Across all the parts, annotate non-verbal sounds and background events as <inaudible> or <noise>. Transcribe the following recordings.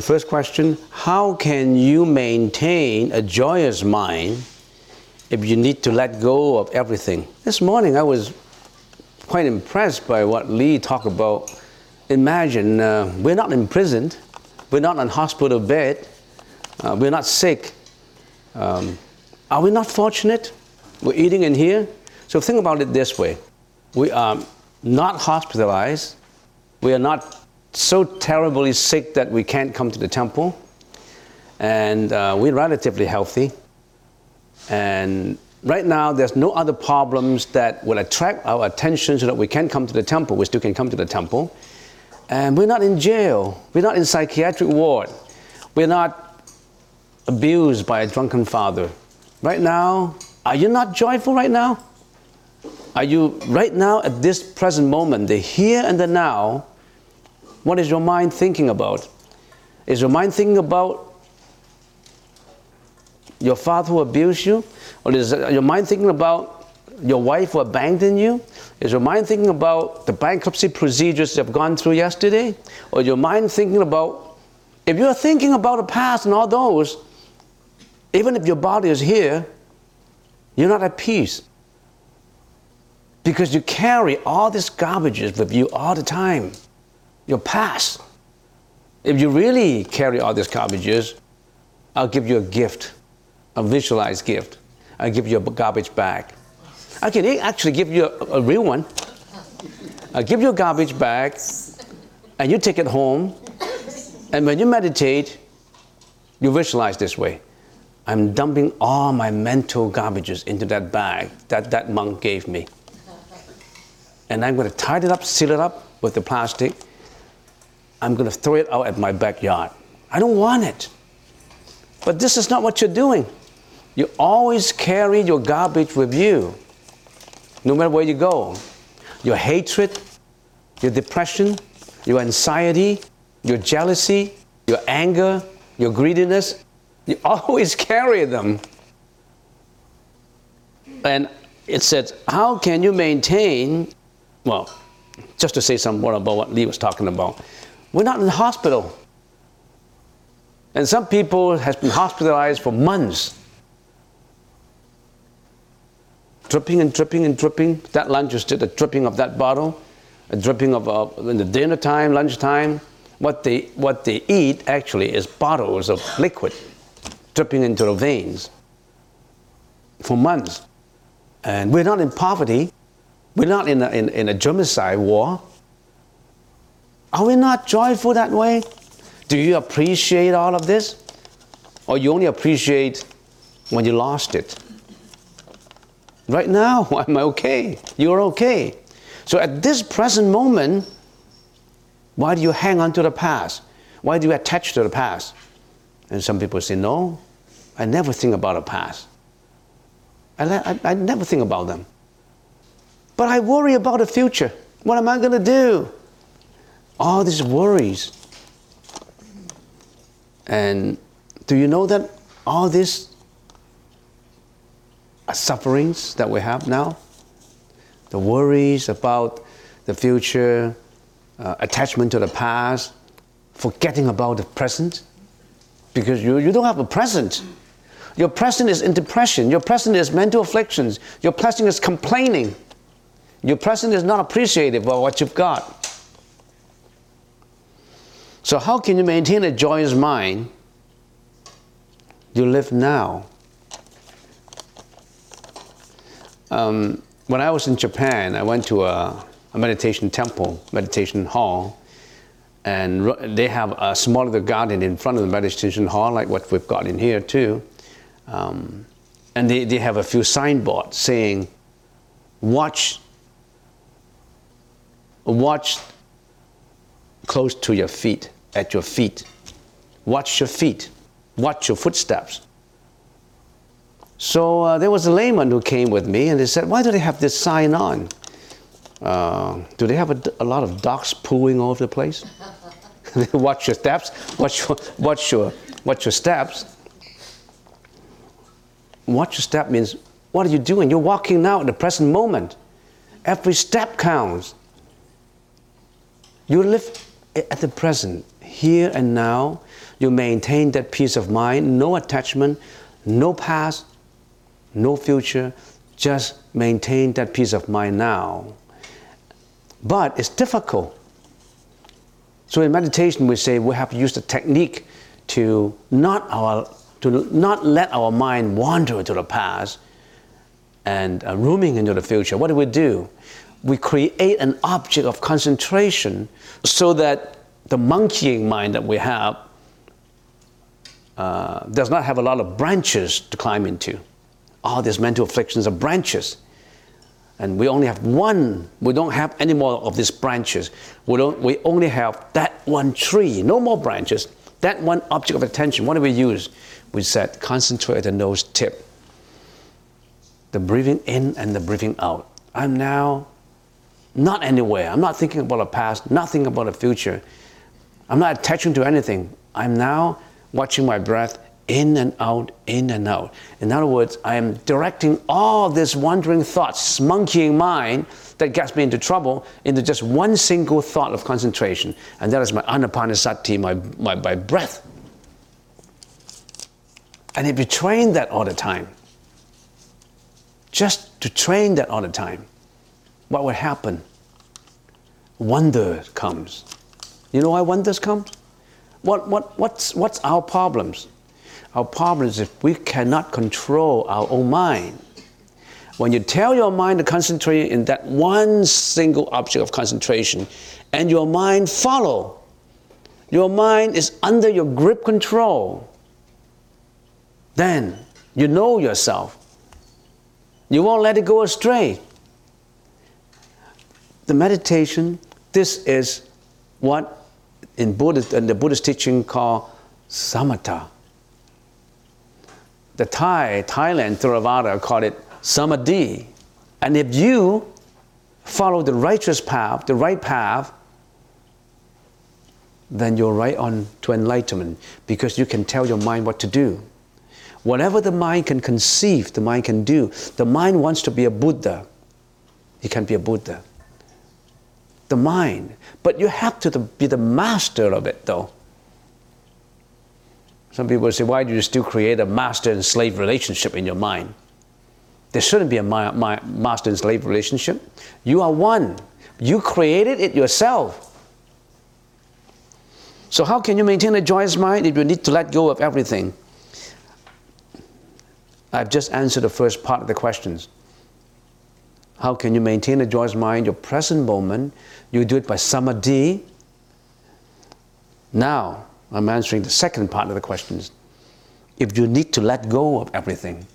the first question How can you maintain a joyous mind if you need to let go of everything? This morning I was quite impressed by what Lee talked about. Imagine uh, we're not imprisoned, we're not on hospital bed, uh, we're not sick. Um, are we not fortunate? We're eating in here. So think about it this way we are not hospitalized, we are not so terribly sick that we can't come to the temple, and uh, we're relatively healthy. And right now, there's no other problems that will attract our attention so that we can come to the temple. We still can come to the temple. And we're not in jail, we're not in psychiatric ward, we're not abused by a drunken father. Right now, are you not joyful right now? Are you right now at this present moment, the here and the now? What is your mind thinking about? Is your mind thinking about your father who abused you? Or is your mind thinking about your wife who abandoned you? Is your mind thinking about the bankruptcy procedures you have gone through yesterday? Or your mind thinking about, if you're thinking about the past and all those, even if your body is here, you're not at peace. Because you carry all these garbages with you all the time. Your past. If you really carry all these garbages, I'll give you a gift, a visualized gift. I'll give you a garbage bag. I can actually give you a, a real one. I'll give you a garbage bag, and you take it home. And when you meditate, you visualize this way. I'm dumping all my mental garbages into that bag that that monk gave me and I'm going to tie it up, seal it up with the plastic. I'm going to throw it out at my backyard. I don't want it. But this is not what you're doing. You always carry your garbage with you, no matter where you go. Your hatred, your depression, your anxiety, your jealousy, your anger, your greediness, you <laughs> always carry them. And it says, How can you maintain well, just to say some more about what Lee was talking about, we're not in the hospital. And some people has been hospitalized for months. Dripping and dripping and dripping. That lunch is just a dripping of that bottle, a dripping of uh, in the dinner time, lunchtime. What they, what they eat actually is bottles of liquid dripping into the veins for months. And we're not in poverty. We're not in a, in, in a genocide war. Are we not joyful that way? Do you appreciate all of this? Or you only appreciate when you lost it? Right now, <laughs> I'm okay. You're okay. So at this present moment, why do you hang on to the past? Why do you attach to the past? And some people say, no, I never think about the past. I, I, I never think about them. But I worry about the future. What am I going to do? All these worries. And do you know that all these sufferings that we have now, the worries about the future, uh, attachment to the past, forgetting about the present, because you, you don't have a present. Your present is in depression. Your present is mental afflictions. Your present is complaining. Your present is not appreciative of what you've got. So, how can you maintain a joyous mind? You live now. Um, when I was in Japan, I went to a, a meditation temple, meditation hall, and they have a small little garden in front of the meditation hall, like what we've got in here too. Um, and they, they have a few signboards saying, Watch watch close to your feet, at your feet. Watch your feet. Watch your footsteps. So uh, there was a layman who came with me and they said, Why do they have this sign on? Uh, do they have a, a, lot of dogs pooing all over the place? <laughs> watch your steps. Watch your, watch, your, watch your steps. Watch your step means, what are you doing? You're walking now in the present moment. Every step counts. You live at the present, here and now. you maintain that peace of mind, no attachment, no past, no future, just maintain that peace of mind now. But it's difficult. So in meditation, we say we have to use the technique to not, our, to not let our mind wander to the past and uh, roaming into the future. What do we do? We create an object of concentration so that the monkeying mind that we have uh, does not have a lot of branches to climb into. All these mental afflictions are branches. And we only have one. We don't have any more of these branches. We, don't, we only have that one tree, no more branches. That one object of attention. What do we use? We said concentrate at the nose tip. The breathing in and the breathing out. I'm now not anywhere. I'm not thinking about the past, nothing about the future. I'm not attaching to anything. I'm now watching my breath in and out, in and out. In other words, I am directing all these wandering thoughts, monkeying mind that gets me into trouble, into just one single thought of concentration. And that is my anapanasati, my, my, my breath. And if you train that all the time, just to train that all the time, what will happen? Wonder comes. You know why wonders come? What, what, what's, what's our problems? Our problem is if we cannot control our own mind. When you tell your mind to concentrate in that one single object of concentration, and your mind follow, your mind is under your grip control, then you know yourself. You won't let it go astray. The meditation, this is what in, Buddhist, in the Buddhist teaching called samatha the Thai, Thailand Theravada call it samadhi. And if you follow the righteous path, the right path, then you're right on to enlightenment because you can tell your mind what to do. Whatever the mind can conceive, the mind can do. The mind wants to be a Buddha. You can be a Buddha. The mind. But you have to be the master of it, though. Some people say, why do you still create a master and slave relationship in your mind? There shouldn't be a master and slave relationship. You are one. You created it yourself. So, how can you maintain a joyous mind if you need to let go of everything? I've just answered the first part of the questions. How can you maintain a joyous mind, your present moment? You do it by samadhi. Now, I'm answering the second part of the questions. If you need to let go of everything,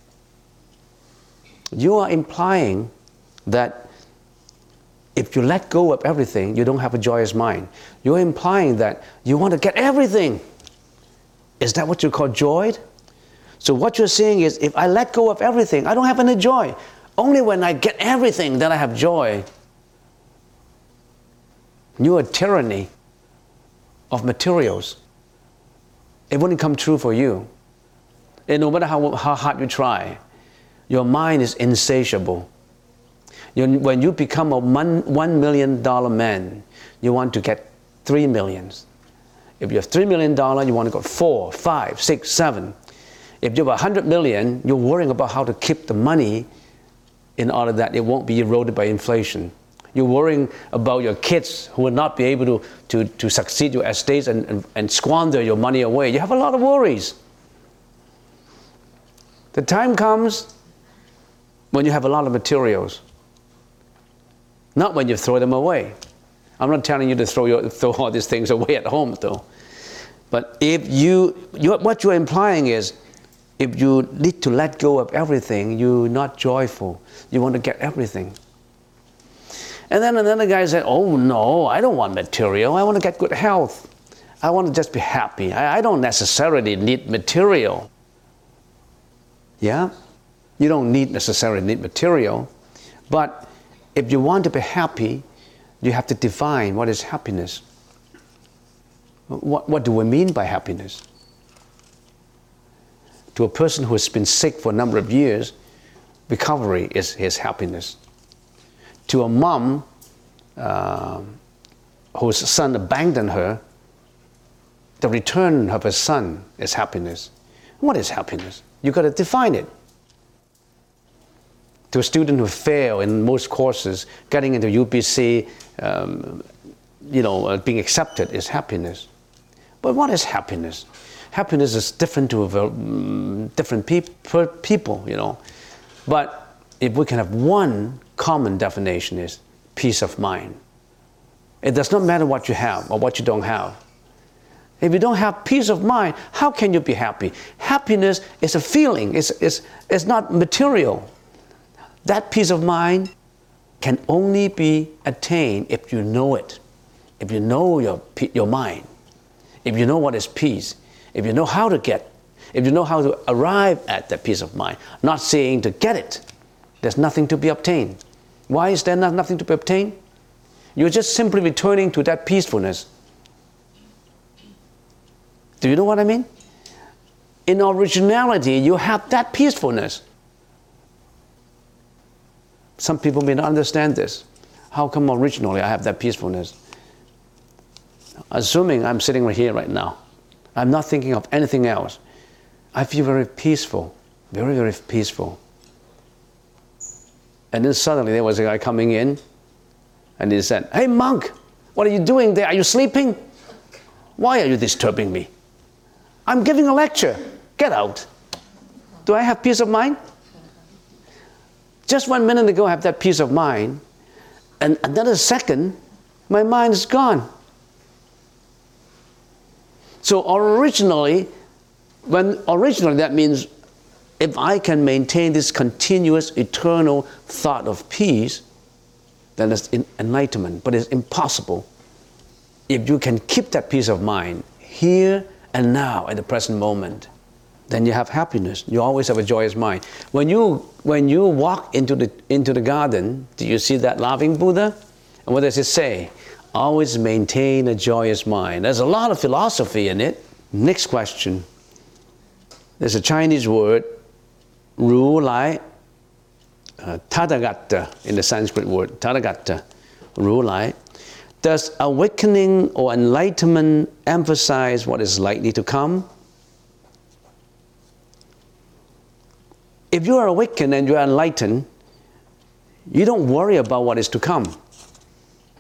you are implying that if you let go of everything, you don't have a joyous mind. You're implying that you want to get everything. Is that what you call joy? So, what you're saying is if I let go of everything, I don't have any joy. Only when I get everything that I have joy. Are tyranny of materials it wouldn't come true for you. And no matter how, how hard you try, your mind is insatiable. You, when you become a one, one million dollar man, you want to get three millions. If you have three million dollar, you want to go four, five, six, seven. If you have a hundred million, you're worrying about how to keep the money in order that it won't be eroded by inflation. You're worrying about your kids who will not be able to, to, to succeed your estates and, and, and squander your money away. You have a lot of worries. The time comes when you have a lot of materials, not when you throw them away. I'm not telling you to throw, your, throw all these things away at home, though. But if you, you, what you're implying is, if you need to let go of everything, you're not joyful. You want to get everything. And then another guy said, Oh no, I don't want material. I want to get good health. I want to just be happy. I, I don't necessarily need material. Yeah? You don't need necessarily need material. But if you want to be happy, you have to define what is happiness. What, what do we mean by happiness? To a person who has been sick for a number of years, recovery is his happiness to a mom uh, whose son abandoned her, the return of her son is happiness. What is happiness? You've got to define it. To a student who failed in most courses, getting into UBC, um, you know, uh, being accepted is happiness. But what is happiness? Happiness is different to different peop- people, you know. But if we can have one common definition is peace of mind. It does not matter what you have or what you don't have. If you don't have peace of mind, how can you be happy? Happiness is a feeling, it's, it's, it's not material. That peace of mind can only be attained if you know it, if you know your, your mind, if you know what is peace, if you know how to get, if you know how to arrive at that peace of mind, not saying to get it, there's nothing to be obtained. Why is there not nothing to be obtained? You're just simply returning to that peacefulness do you know what I mean? In originality, you have that peacefulness. Some people may not understand this. How come originally I have that peacefulness? Assuming I'm sitting right here right now, I'm not thinking of anything else. I feel very peaceful, very, very peaceful. And then suddenly there was a guy coming in and he said, Hey, monk, what are you doing there? Are you sleeping? Why are you disturbing me? I'm giving a lecture. Get out. Do I have peace of mind? Just one minute ago, I have that peace of mind, and another second, my mind is gone. So originally, when originally that means if I can maintain this continuous, eternal thought of peace, then it's enlightenment. But it's impossible if you can keep that peace of mind here and now at the present moment, then you have happiness. You always have a joyous mind. When you when you walk into the into the garden, do you see that laughing Buddha? And what does it say? Always maintain a joyous mind. There's a lot of philosophy in it. Next question. There's a Chinese word, ru lai, uh, tathagata in the Sanskrit word, tathagata, ru lai. Does awakening or enlightenment emphasize what is likely to come? If you are awakened and you are enlightened, you don't worry about what is to come.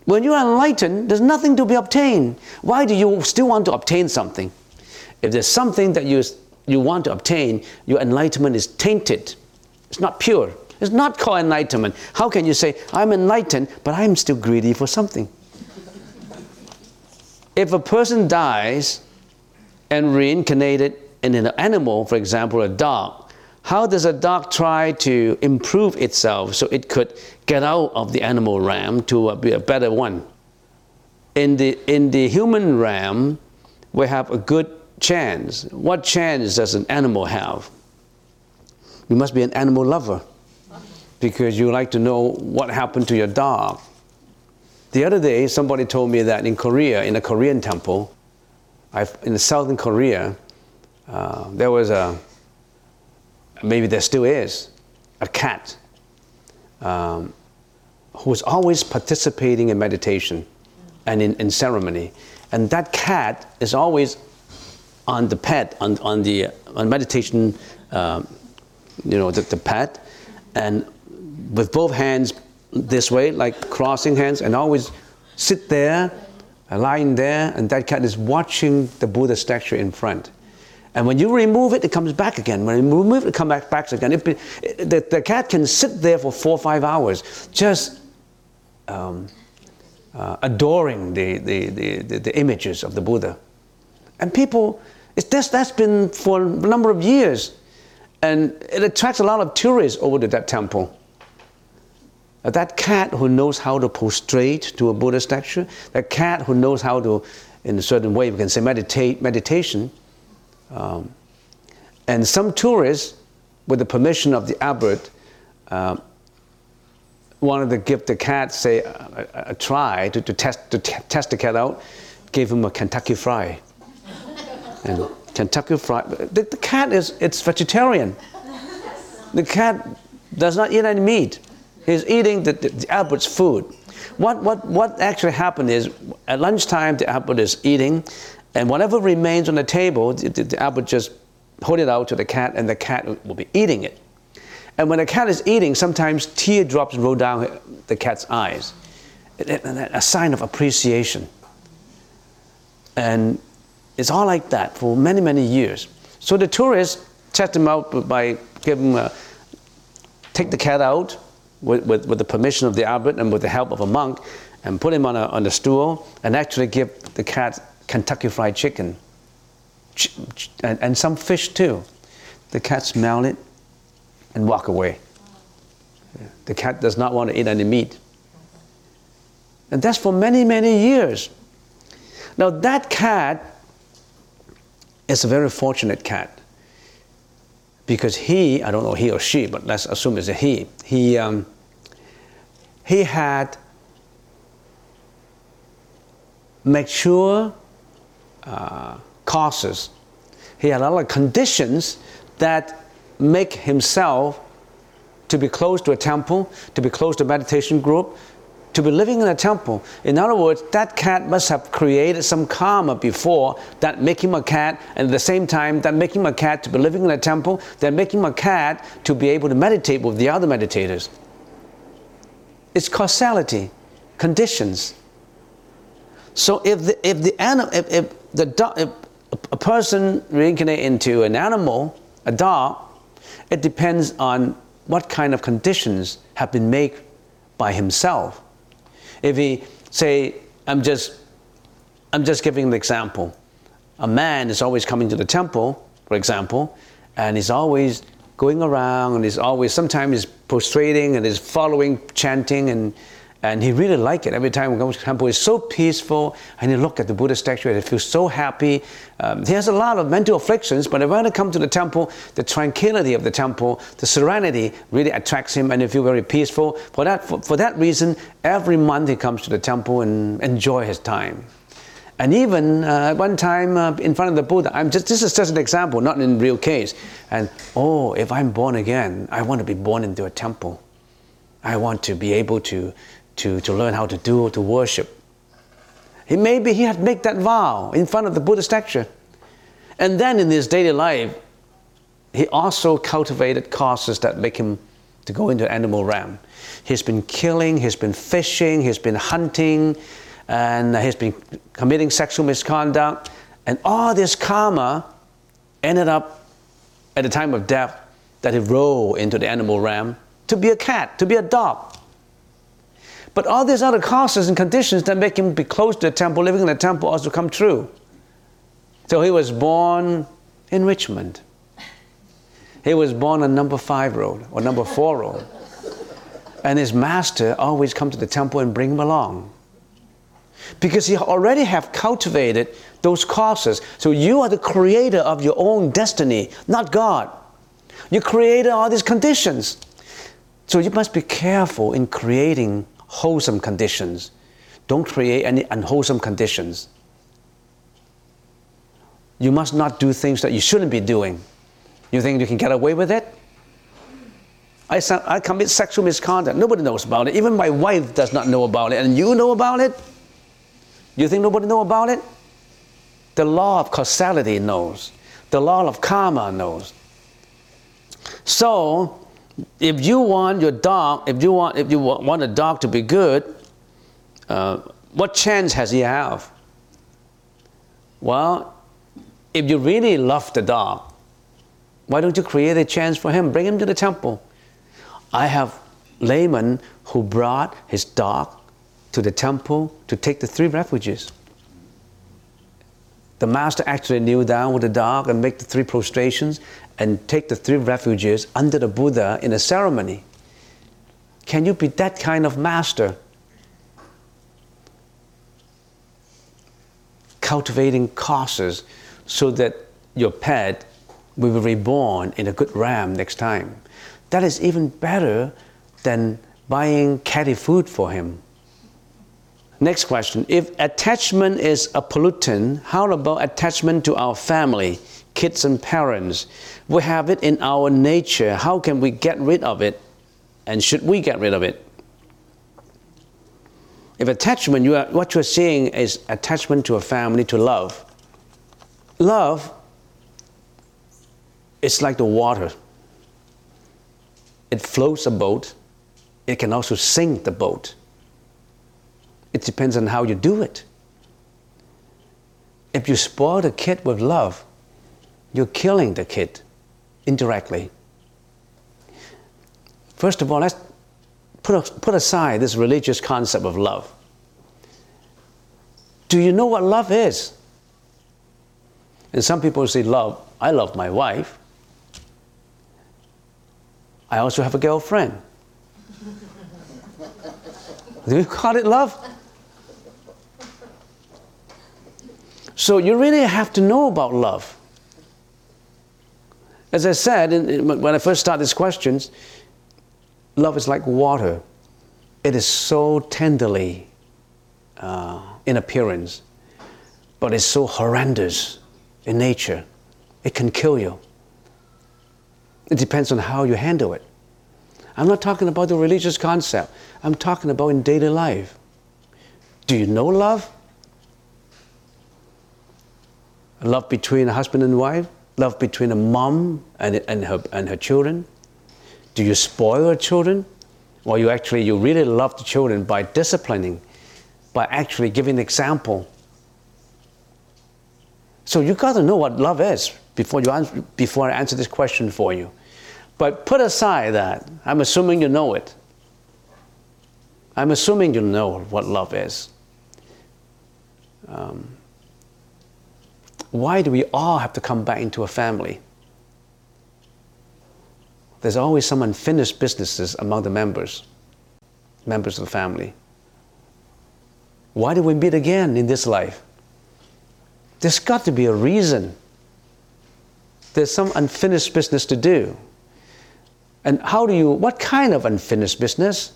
When you are enlightened, there's nothing to be obtained. Why do you still want to obtain something? If there's something that you, you want to obtain, your enlightenment is tainted. It's not pure. It's not called enlightenment. How can you say, I'm enlightened, but I'm still greedy for something? if a person dies and reincarnated in an animal, for example, a dog, how does a dog try to improve itself so it could get out of the animal realm to be a better one? In the, in the human realm, we have a good chance. What chance does an animal have? You must be an animal lover because you like to know what happened to your dog the other day, somebody told me that in Korea, in a Korean temple, I've, in southern Korea, uh, there was a, maybe there still is, a cat um, who was always participating in meditation and in, in ceremony. And that cat is always on the pad, on, on the on meditation, um, you know, the, the pad, and with both hands this way, like crossing hands, and always sit there, lying there, and that cat is watching the Buddha statue in front. And when you remove it, it comes back again. When you remove it, it comes back, back again. It, it, the, the cat can sit there for four or five hours, just um, uh, adoring the, the, the, the, images of the Buddha. And people, it's, that's, that's been for a number of years. And it attracts a lot of tourists over to that temple. That cat who knows how to prostrate to a Buddha statue, that cat who knows how to, in a certain way, we can say meditate, meditation. Um, and some tourists, with the permission of the abbot, uh, wanted to give the cat, say, a, a, a try to, to, test, to t- test the cat out, gave him a Kentucky fry. and Kentucky fry, the, the cat is, it's vegetarian. The cat does not eat any meat. He's eating the, the, the abbot's food. What, what, what actually happened is at lunchtime, the abbot is eating, And whatever remains on the table, the, the, abbot just hold it out to the cat, and the cat will be eating it. And when the cat is eating, sometimes teardrops roll down the cat's eyes, a sign of appreciation. And it's all like that for many, many years. So the tourists test him out by giving him a, take the cat out with, with, with the permission of the abbot and with the help of a monk and put him on a, on a stool and actually give the cat Kentucky Fried Chicken and, and some fish too. The cat smell it and walk away. The cat does not want to eat any meat. And that's for many, many years. Now, that cat is a very fortunate cat because he, I don't know he or she, but let's assume it's a he, he, um, he had mature uh, causes. He had a lot of conditions that make himself to be close to a temple, to be close to a meditation group, to be living in a temple. In other words, that cat must have created some karma before that make him a cat, and at the same time, that make him a cat to be living in a temple, that make him a cat to be able to meditate with the other meditators. It's causality, conditions. So if the if the animal if, if the a person reincarnate into an animal, a dog, it depends on what kind of conditions have been made by himself. If he say, I'm just I'm just giving an example. A man is always coming to the temple, for example, and he's always going around and he's always sometimes he's prostrating and he's following chanting and and he really liked it. Every time we go to the temple, it's so peaceful. And he look at the Buddha statue and he feels so happy. Um, he has a lot of mental afflictions, but when he comes to the temple, the tranquility of the temple, the serenity really attracts him and he feels very peaceful. For that, for, for that reason, every month he comes to the temple and enjoy his time. And even uh, one time uh, in front of the Buddha, I'm just, this is just an example, not in real case. And oh, if I'm born again, I want to be born into a temple. I want to be able to to, to learn how to do, to worship. He, maybe he had made that vow in front of the Buddha statue. And then in his daily life, he also cultivated causes that make him to go into animal realm. He's been killing, he's been fishing, he's been hunting, and he's been committing sexual misconduct. And all this karma ended up at the time of death that he rolled into the animal realm to be a cat, to be a dog. But all these other causes and conditions that make him be close to the temple, living in the temple, also come true. So he was born in Richmond. He was born on number five road or number four road. And his master always come to the temple and bring him along. Because he already have cultivated those causes. So you are the creator of your own destiny, not God. You created all these conditions. So you must be careful in creating wholesome conditions. Don't create any unwholesome conditions. You must not do things that you shouldn't be doing. You think you can get away with it? I, I commit sexual misconduct. Nobody knows about it. Even my wife does not know about it. And you know about it? You think nobody know about it? The law of causality knows. The law of karma knows. So, if you want your dog, if you want, if you want a dog to be good, uh, what chance has he have? Well, if you really love the dog, why don't you create a chance for him? Bring him to the temple. I have layman who brought his dog to the temple to take the three refuges. The master actually kneel down with the dog and make the three prostrations and take the three refuges under the Buddha in a ceremony. Can you be that kind of master? Cultivating causes so that your pet will be reborn in a good ram next time. That is even better than buying catty food for him. Next question. If attachment is a pollutant, how about attachment to our family? kids and parents. We have it in our nature. How can we get rid of it? And should we get rid of it? If attachment, you are, what you're seeing is attachment to a family, to love. love is like the water. It floats a boat. It can also sink the boat. It depends on how you do it. If you spoil the kid with love, you're killing the kid indirectly. First of all, let's put, put aside this religious concept of love. Do you know what love is? And some people say, Love, I love my wife. I also have a girlfriend. Do you call it love? So you really have to know about love. As I said in, in, when I first started these questions, love is like water. It is so tenderly uh, in appearance, but it's so horrendous in nature. It can kill you. It depends on how you handle it. I'm not talking about the religious concept. I'm talking about in daily life. Do you know love? Love between a husband and wife? Love between a mom and, and, her, and her children? Do you spoil your children? Or you actually, you really love the children by disciplining, by actually giving example. So you got to know what love is before, you answer, before I answer this question for you. But put aside that, I'm assuming you know it. I'm assuming you know what love is. Um, why do we all have to come back into a family? There's always some unfinished businesses among the members, members of the family. Why do we meet again in this life? There's got to be a reason. There's some unfinished business to do. And how do you, what kind of unfinished business?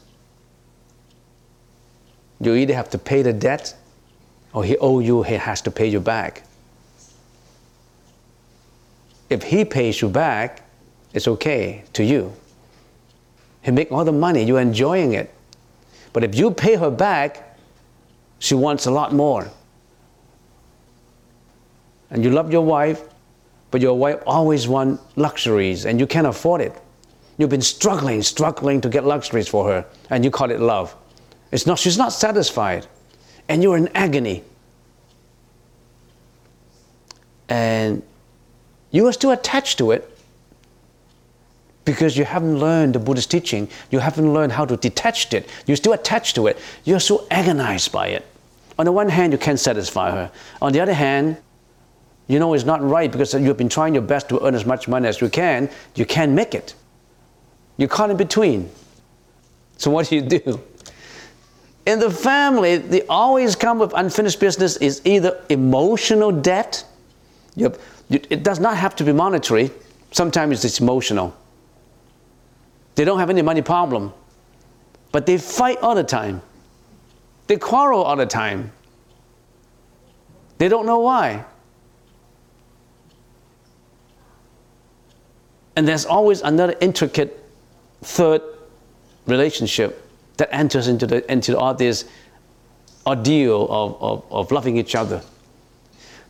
You either have to pay the debt or he owe you, he has to pay you back. If he pays you back, it's okay to you. He make all the money, you're enjoying it. But if you pay her back, she wants a lot more. And you love your wife, but your wife always wants luxuries and you can't afford it. You've been struggling, struggling to get luxuries for her, and you call it love. It's not, she's not satisfied, and you're in agony. And you are still attached to it because you haven't learned the Buddhist teaching. You haven't learned how to detach it. You're still attached to it. You're so agonized by it. On the one hand, you can't satisfy her. On the other hand, you know it's not right because you've been trying your best to earn as much money as you can. You can't make it. You're caught in between. So what do you do? In the family, they always come with unfinished business is either emotional debt. Have, it does not have to be monetary. Sometimes it's emotional. They don't have any money problem, but they fight all the time. They quarrel all the time. They don't know why. And there's always another intricate third relationship that enters into, the, into all this ordeal of, of, of loving each other.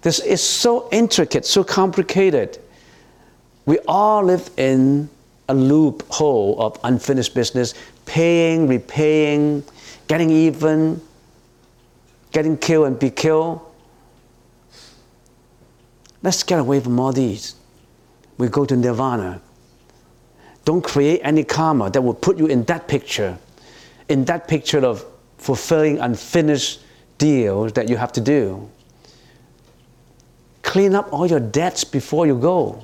This is so intricate, so complicated. We all live in a loophole of unfinished business, paying, repaying, getting even, getting killed and be killed. Let's get away from all these. We go to nirvana. Don't create any karma that will put you in that picture, in that picture of fulfilling unfinished deals that you have to do. Clean up all your debts before you go.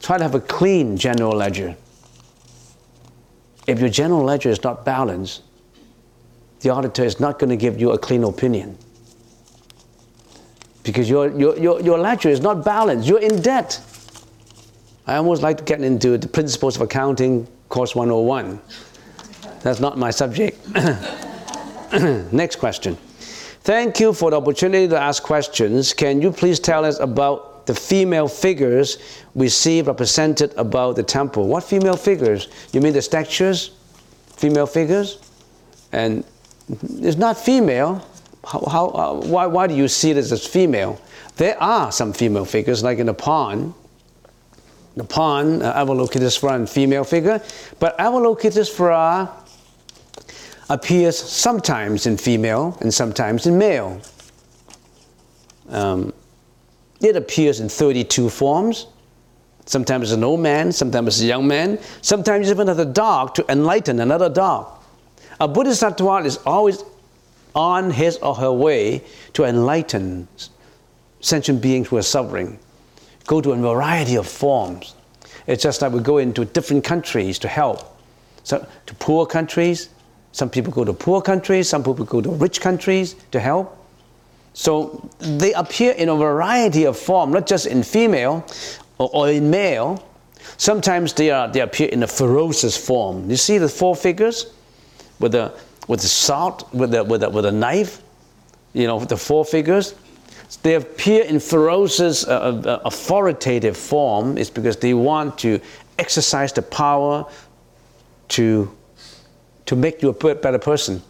Try to have a clean general ledger. If your general ledger is not balanced, the auditor is not going to give you a clean opinion. Because your, your, your, your ledger is not balanced. You're in debt. I almost like to get into the principles of accounting, course 101. That's not my subject. <coughs> Next question. Thank you for the opportunity to ask questions. Can you please tell us about the female figures we see represented about the temple? What female figures? You mean the statues? Female figures? And it's not female. how, how uh, why, why do you see it as female? There are some female figures, like in the pond. The pond, uh, Avalokitesvara, female figure, but Avalokitesvara appears sometimes in female and sometimes in male. Um, it appears in 32 forms. Sometimes an old man, sometimes a young man, sometimes even as a dog to enlighten another dog. A Buddhist bodhisattva is always on his or her way to enlighten sentient beings who are suffering. Go to a variety of forms. It's just like we go into different countries to help. So to poor countries, some people go to poor countries, some people go to rich countries to help. So they appear in a variety of form, not just in female or, or in male. Sometimes they, are, they appear in a ferocious form. You see the four figures with the, with the sword, with the, with, the, with a knife, you know, the four figures. They appear in ferocious, uh, uh, authoritative form. It's because they want to exercise the power to, to make you a better person.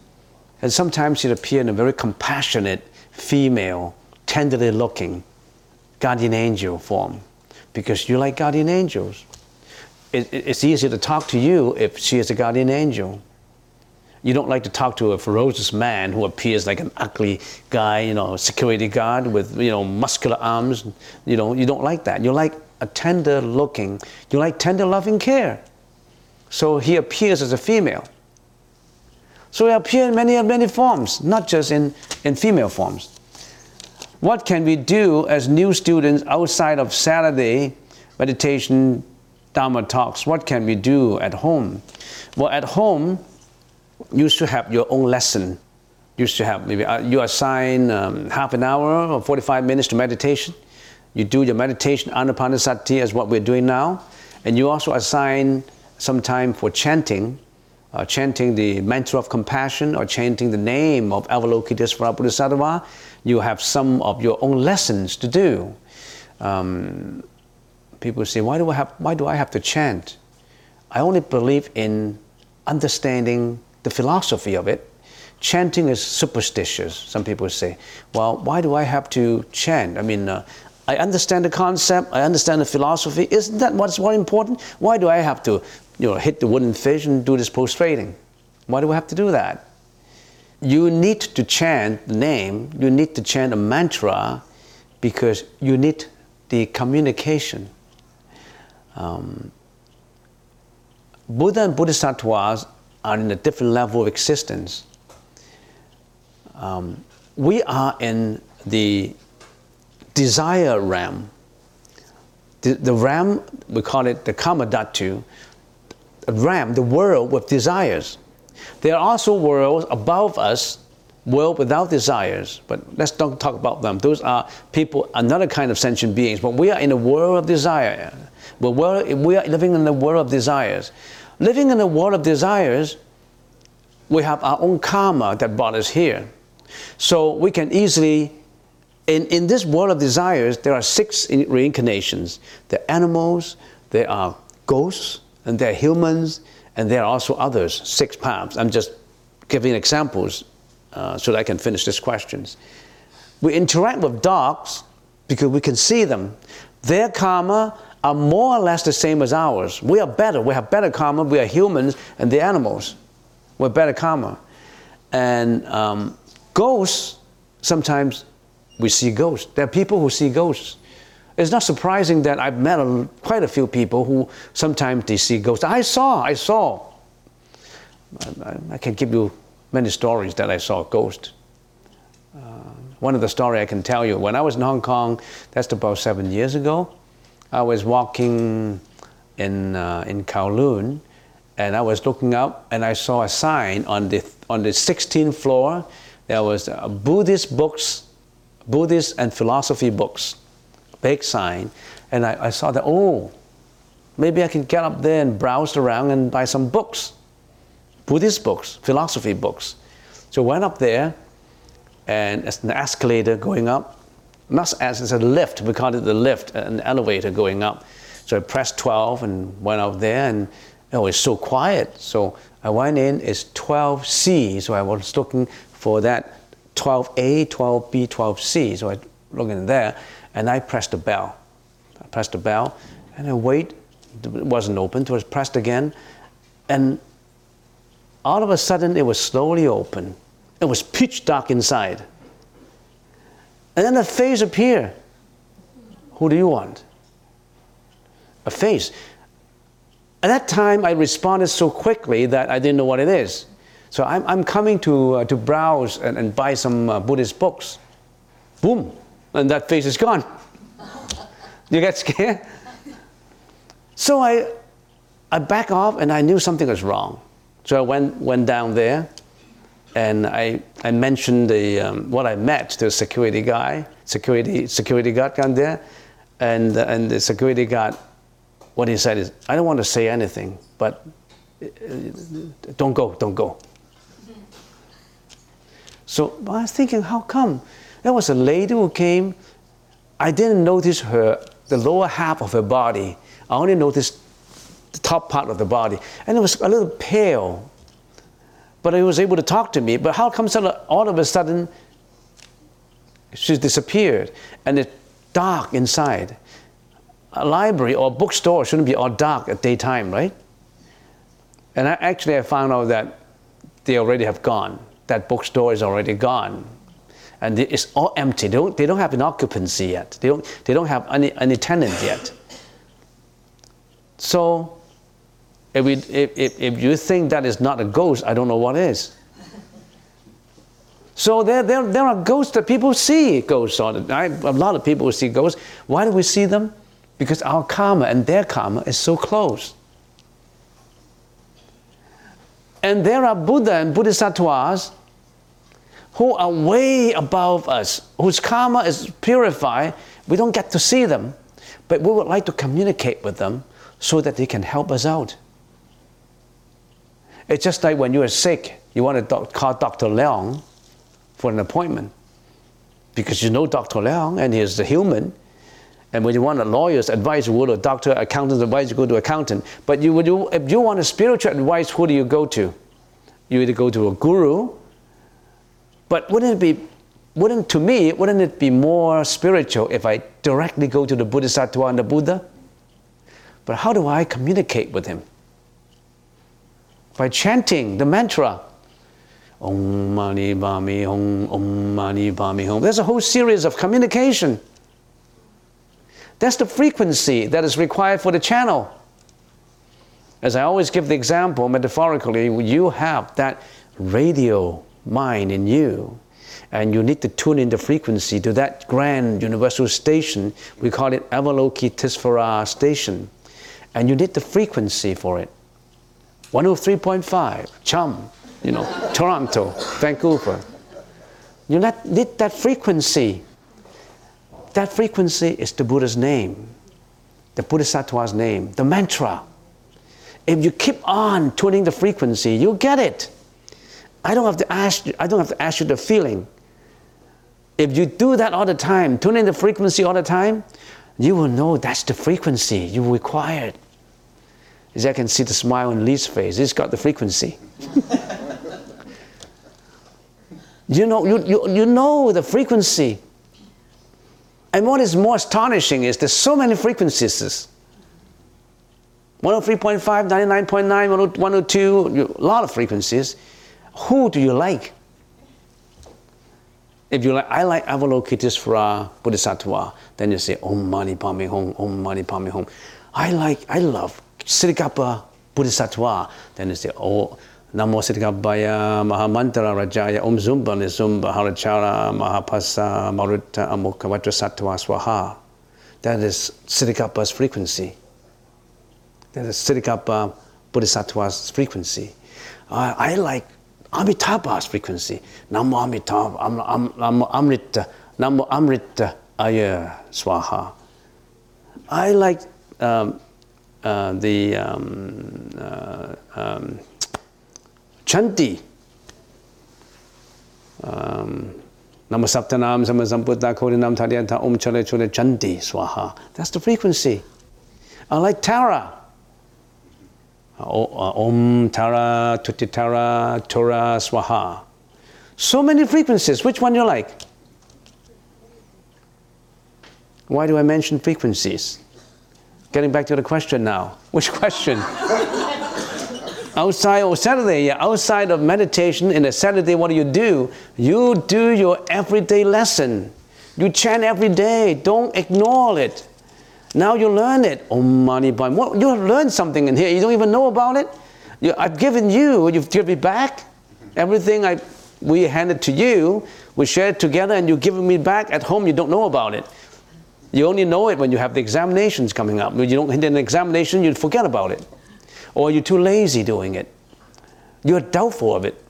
And sometimes it appears in a very compassionate, female, tenderly looking guardian angel form because you like guardian angels. It, it's easier to talk to you if she is a guardian angel. You don't like to talk to a ferocious man who appears like an ugly guy, you know, security guard with, you know, muscular arms. You know, you don't like that. You like a tender looking, you like tender loving care. So he appears as a female. So he appears in many, many forms, not just in, in female forms. What can we do as new students outside of Saturday meditation Dharma talks? What can we do at home? Well, at home, you should have your own lesson. You should have maybe uh, you assign um, half an hour or 45 minutes to meditation. You do your meditation, anapanasati, as what we're doing now. And you also assign some time for chanting, uh, chanting the mantra of compassion or chanting the name of Avalokitesvara Bodhisattva you have some of your own lessons to do. Um, people say, why do, I have, why do I have to chant? I only believe in understanding the philosophy of it. Chanting is superstitious, some people say. Well, why do I have to chant? I mean, uh, I understand the concept, I understand the philosophy. Isn't that what's more important? Why do I have to you know, hit the wooden fish and do this prostrating? Why do we have to do that? you need to chant the name, you need to chant a mantra because you need the communication. Um, Buddha and Bodhisattvas are in a different level of existence. Um, we are in the desire realm. The, the realm, we call it the Kamadhatu, realm, the world with desires. There are also worlds above us, world without desires, but let's don't talk about them. Those are people, another kind of sentient beings, but we are in a world of desire. we we are living in the world of desires. Living in the world of desires, we have our own karma that brought us here. So we can easily, in, in this world of desires, there are six reincarnations. There are animals, there are ghosts, and there are humans, and there are also others, six paths. I'm just giving examples uh, so that I can finish these questions. We interact with dogs because we can see them. Their karma are more or less the same as ours. We are better. We have better karma. We are humans and the animals. We're better karma. And um, ghosts, sometimes we see ghosts. There are people who see ghosts. It's not surprising that I've met a, quite a few people who sometimes they see ghosts. I saw, I saw. I, I can give you many stories that I saw ghosts. Uh, one of the story I can tell you, when I was in Hong Kong, that's about seven years ago, I was walking in, uh, in Kowloon, and I was looking up and I saw a sign on the, on the 16th floor. There was uh, Buddhist books, Buddhist and philosophy books big sign, and I, I saw that, oh, maybe I can get up there and browse around and buy some books, Buddhist books, philosophy books. So I went up there, and it's an escalator going up, not as it's a lift, we call it the lift, an elevator going up. So I pressed 12 and went up there, and oh, it's so quiet. So I went in, it's 12C, so I was looking for that 12A, 12B, 12C. So I look in there and I pressed the bell. I pressed the bell and I wait. It wasn't open. It was pressed again. And all of a sudden it was slowly open. It was pitch dark inside. And then a face appeared. Who do you want? A face. At that time, I responded so quickly that I didn't know what it is. So I'm, I'm coming to, uh, to browse and, and buy some uh, Buddhist books. Boom, and that face is gone. you get scared? So I, I back off and I knew something was wrong. So I went, went down there and I, I mentioned the, um, what I met to the security guy, security, security guard down there. And, and the security guard, what he said is, I don't want to say anything, but uh, don't go, don't go. So I was thinking, how come? There was a lady who came. I didn't notice her, the lower half of her body. I only noticed the top part of the body. And it was a little pale. But he was able to talk to me. But how come all of a sudden she's disappeared and it's dark inside? A library or a bookstore shouldn't be all dark at daytime, right? And I, actually, I found out that they already have gone that bookstore is already gone. And it's all empty. They don't, they don't have an occupancy yet. They don't, they don't have any, any tenant yet. So, if, we, if, if, if you think that is not a ghost, I don't know what is. So there, there, there are ghosts that people see ghosts on it. A lot of people see ghosts. Why do we see them? Because our karma and their karma is so close. And there are Buddha and Bodhisattvas who are way above us, whose karma is purified. We don't get to see them, but we would like to communicate with them so that they can help us out. It's just like when you are sick, you want to call Dr. Leong for an appointment because you know Dr. Leong and he is a human. And when you want a lawyer's advice, you go to a doctor, accountant's advice, you go to accountant. But you, you, if you want a spiritual advice, who do you go to? You either go to a guru, but wouldn't it be, wouldn't to me, wouldn't it be more spiritual if I directly go to the Bodhisattva and the Buddha? But how do I communicate with him? By chanting the mantra. Om Mani Padme Hum, Om Mani Padme Hum. There's a whole series of communication. That's the frequency that is required for the channel. As I always give the example, metaphorically, you have that radio mind in you, and you need to tune in the frequency to that grand universal station. We call it Avalokitesvara station. And you need the frequency for it. 103.5, Chum, you know, <laughs> Toronto, Vancouver. You need that frequency that frequency is the Buddha's name, the Bodhisattva's name, the mantra. If you keep on tuning the frequency, you'll get it. I don't have to ask you, I don't have to ask you the feeling. If you do that all the time, tune in the frequency all the time, you will know that's the frequency you require. As I can see the smile on Lee's face, he's got the frequency. <laughs> you know, you, you, you know the frequency. And what is more astonishing is there's so many frequencies. 103.5, 99.9, 102, a lot of frequencies. Who do you like? If you like, I like Avalokitesvara Bodhisattva, then you say Om Mani Padme Hum, Om Mani Padme Hum. I like, I love Tsongkhapa Bodhisattva, then you say Oh Namo Siddhikabhaya Mahamantra Rajaya Om Zumba Nizumba Harachara Mahapasa Maruta Amukavatra Sattva Swaha. That is Siddhikapa's frequency. That is Siddhikapa Bodhisattva's frequency. Uh, I like Amitabha's frequency. Namo Amitabha, Am, Am, Namo Amrita, Namo Amrita Aya Swaha. I like um, uh, the um, uh, um, Chanti. Um, Namasaptanam Samasamputa Kodinam Tadhyanta Om Chale Chule Chanti Swaha. That's the frequency. I like Tara. Uh, Om Tara Tuti Tara Tura Swaha. So many frequencies. Which one you like? Why do I mention frequencies? Getting back to the question now. <laughs> Which question? outside of Saturday, yeah, outside of meditation in a Saturday, what do you do? You do your everyday lesson. You chant every day. Don't ignore it. Now you learn it. Oh, money, but what, you have learned something in here. You don't even know about it. You, I've given you. You've given me back everything I we handed to you. We shared together, and you're giving me back at home. You don't know about it. You only know it when you have the examinations coming up. When you don't hit an examination, you forget about it. Or you're too lazy doing it. You're doubtful of it.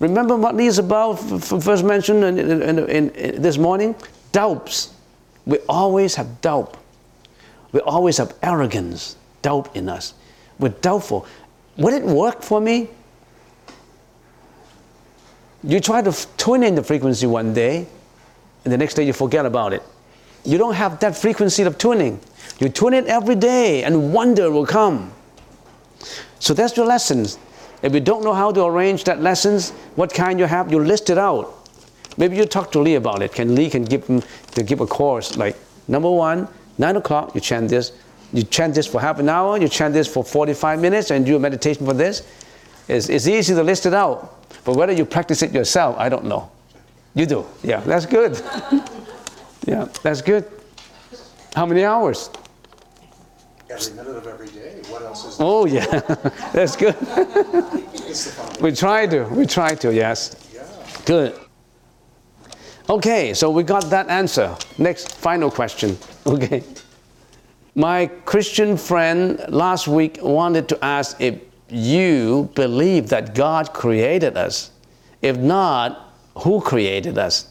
Remember what is about, first mentioned in, in, in, this morning? Doubts. We always have doubt. We always have arrogance, doubt in us. We're doubtful. Would it work for me? You try to tune in the frequency one day, and the next day you forget about it. You don't have that frequency of tuning. You tune it every day, and wonder will come. So that's your lessons. If you don't know how to arrange that lessons, what kind you have, you list it out. Maybe you talk to Lee about it. Can Lee can give him to give a course like number one, nine o'clock, you chant this. You chant this for half an hour, you chant this for 45 minutes, and do a meditation for this. It's, it's easy to list it out. But whether you practice it yourself, I don't know. You do. Yeah, that's good. <laughs> Yeah, that's good. How many hours? Every minute of every day. What else is Oh, yeah, <laughs> that's good. <laughs> we try to, we try to, yes. Yeah. Good. Okay, so we got that answer. Next, final question. <laughs> Okay. My Christian friend last week wanted to ask if you believe that God created us. If not, who created us?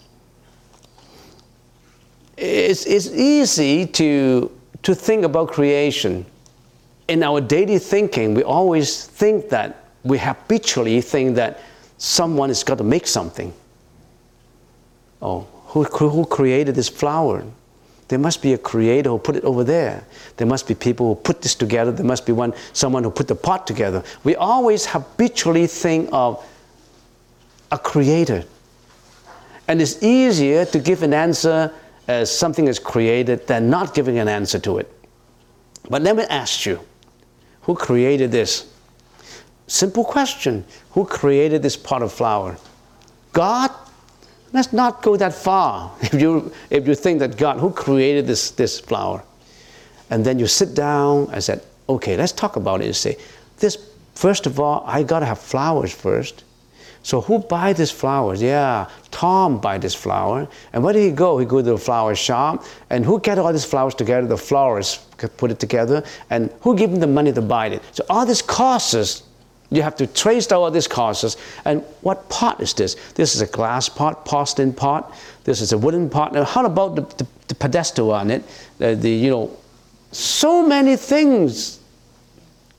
it's, it's easy to, to think about creation. In our daily thinking, we always think that, we habitually think that someone has got to make something. Oh, who, who created this flower? There must be a creator who put it over there. There must be people who put this together. There must be one, someone who put the pot together. We always habitually think of a creator. And it's easier to give an answer as something is created than not giving an answer to it. But let me ask you who created this? Simple question Who created this pot of flour? God? Let's not go that far. <laughs> If you, if you think that God, who created this, this flower? And then you sit down and said, okay, let's talk about it. You say, this, first of all, I got to have flowers first. So who buy these flowers? Yeah, Tom buy this flower. And where did he go? He go to the flower shop. And who get all these flowers together? The florists put it together. And who give him the money to buy it? So all these costs, you have to trace all these causes And what pot is this? This is a glass pot, porcelain pot. This is a wooden pot. Now, how about the, the, the pedestal on it? The, the, you know, so many things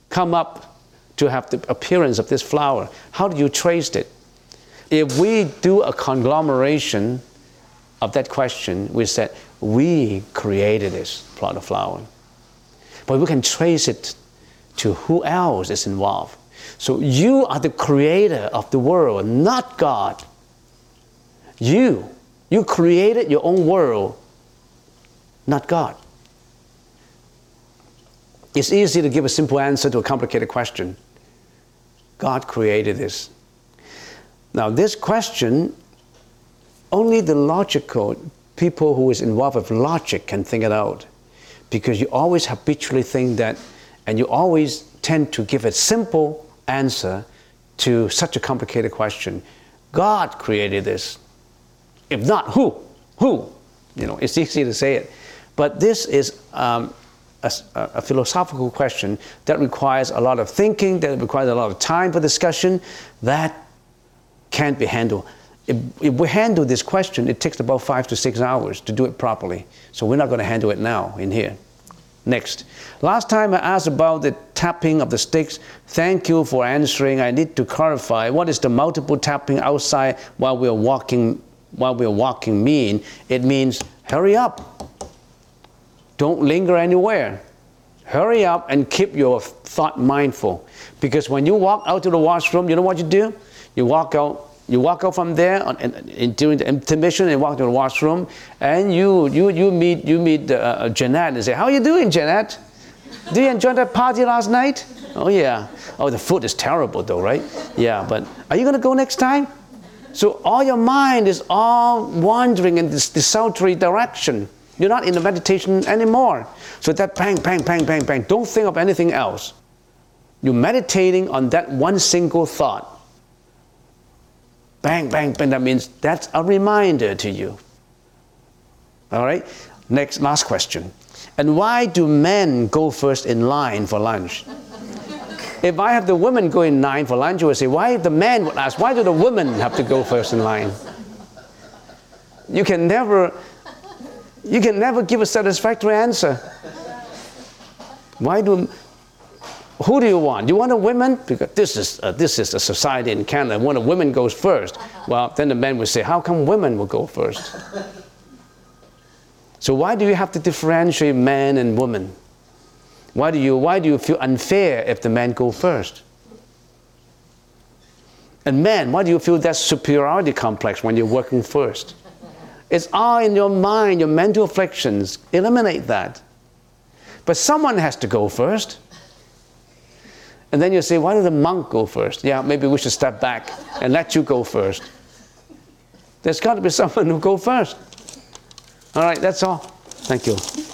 come up to have the appearance of this flower. How do you trace it? If we do a conglomeration of that question, we said, we created this plot of flower. But we can trace it to who else is involved. So you are the creator of the world, not God. You, you created your own world, not God. It's easy to give a simple answer to a complicated question. God created this. Now, this question, only the logical people who is involved with logic can think it out. Because you always habitually think that, and you always tend to give a simple answer to such a complicated question. God created this. If not, who? Who? You know, it's easy to say it. But this is um, a, a, philosophical question that requires a lot of thinking, that requires a lot of time for discussion, that can't be handled. If, if, we handle this question, it takes about five to six hours to do it properly. So we're not going to handle it now in here. Next. Last time I asked about the tapping of the sticks. Thank you for answering. I need to clarify what is the multiple tapping outside while we're walking while we're walking mean? It means hurry up. Don't linger anywhere. Hurry up and keep your thought mindful. Because when you walk out to the washroom, you know what you do? You walk out You walk out from there on, in, in, during the intermission and walk to the washroom, and you you you meet you meet uh, Jeanette and say, "How are you doing, Jeanette? Do you enjoy that party last night? Oh yeah. Oh, the food is terrible though, right? Yeah, but are you gonna go next time? So all your mind is all wandering in this desultory direction. You're not in the meditation anymore. So that bang, bang, bang, bang, bang. Don't think of anything else. You're meditating on that one single thought. Bang, bang, bang. That means that's a reminder to you. All right? Next, last question. And why do men go first in line for lunch? if I have the women go in line for lunch, you would say, why the men would ask, why do the women have to go first in line? You can never, you can never give a satisfactory answer. Why do, who do you want? You want a women? Because this is, uh, this is a society in Canada. When a woman goes first, well, then the men would say, how come women will go first? So why do you have to differentiate man and woman? Why do you, why do you feel unfair if the man go first? And man, why do you feel that superiority complex when you're working first? It's all in your mind, your mental afflictions. Eliminate that. But someone has to go first. And then you say, why did the monk go first? Yeah, maybe we should step back and let you go first. There's got to be someone who go first. All right, that's all. Thank you.